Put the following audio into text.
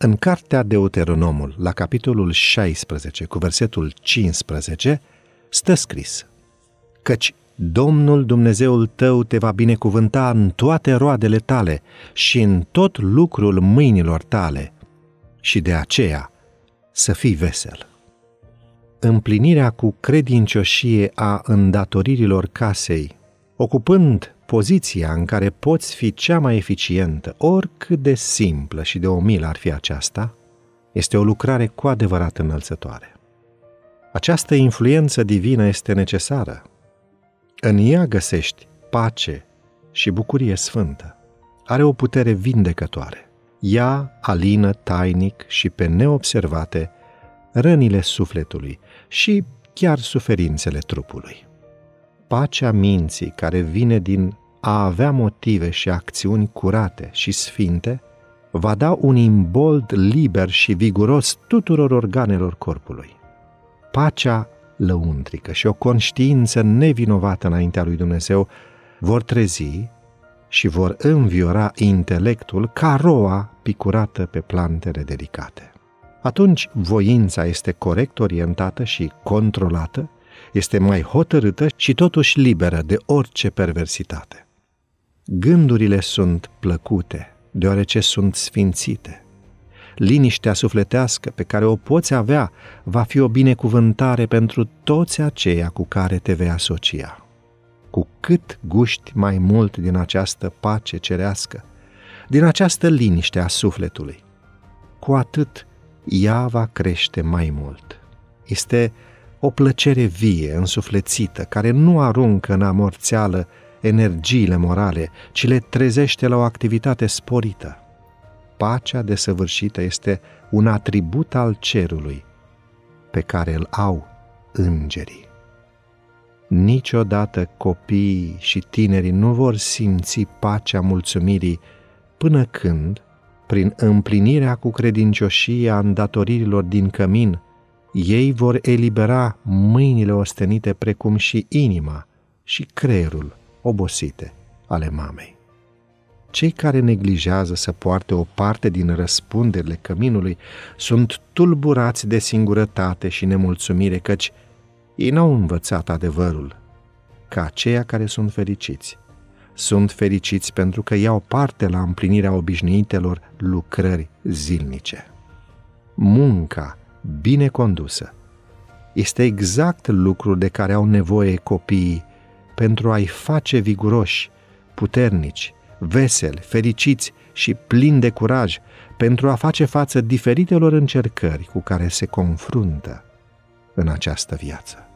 În cartea Deuteronomul, la capitolul 16, cu versetul 15, stă scris Căci Domnul Dumnezeul tău te va binecuvânta în toate roadele tale și în tot lucrul mâinilor tale și de aceea să fii vesel. Împlinirea cu credincioșie a îndatoririlor casei, ocupând poziția în care poți fi cea mai eficientă, oricât de simplă și de omilă ar fi aceasta, este o lucrare cu adevărat înălțătoare. Această influență divină este necesară. În ea găsești pace și bucurie sfântă. Are o putere vindecătoare. Ea alină tainic și pe neobservate rănile sufletului și chiar suferințele trupului pacea minții care vine din a avea motive și acțiuni curate și sfinte, va da un imbold liber și viguros tuturor organelor corpului. Pacea lăuntrică și o conștiință nevinovată înaintea lui Dumnezeu vor trezi și vor înviora intelectul ca roa picurată pe plantele delicate. Atunci voința este corect orientată și controlată este mai hotărâtă și totuși liberă de orice perversitate. Gândurile sunt plăcute, deoarece sunt sfințite. Liniștea sufletească pe care o poți avea va fi o binecuvântare pentru toți aceia cu care te vei asocia. Cu cât guști mai mult din această pace cerească, din această liniște a sufletului, cu atât ea va crește mai mult. Este o plăcere vie, însuflețită, care nu aruncă în amorțeală energiile morale, ci le trezește la o activitate sporită. Pacea desăvârșită este un atribut al cerului pe care îl au îngerii. Niciodată copiii și tinerii nu vor simți pacea mulțumirii până când, prin împlinirea cu credincioșie a îndatoririlor din cămin, ei vor elibera mâinile ostenite precum și inima și creierul obosite ale mamei. Cei care neglijează să poarte o parte din răspunderile căminului sunt tulburați de singurătate și nemulțumire, căci ei n-au învățat adevărul, ca aceia care sunt fericiți. Sunt fericiți pentru că iau parte la împlinirea obișnuitelor lucrări zilnice. Munca bine condusă. Este exact lucrul de care au nevoie copiii pentru a-i face viguroși, puternici, veseli, fericiți și plini de curaj pentru a face față diferitelor încercări cu care se confruntă în această viață.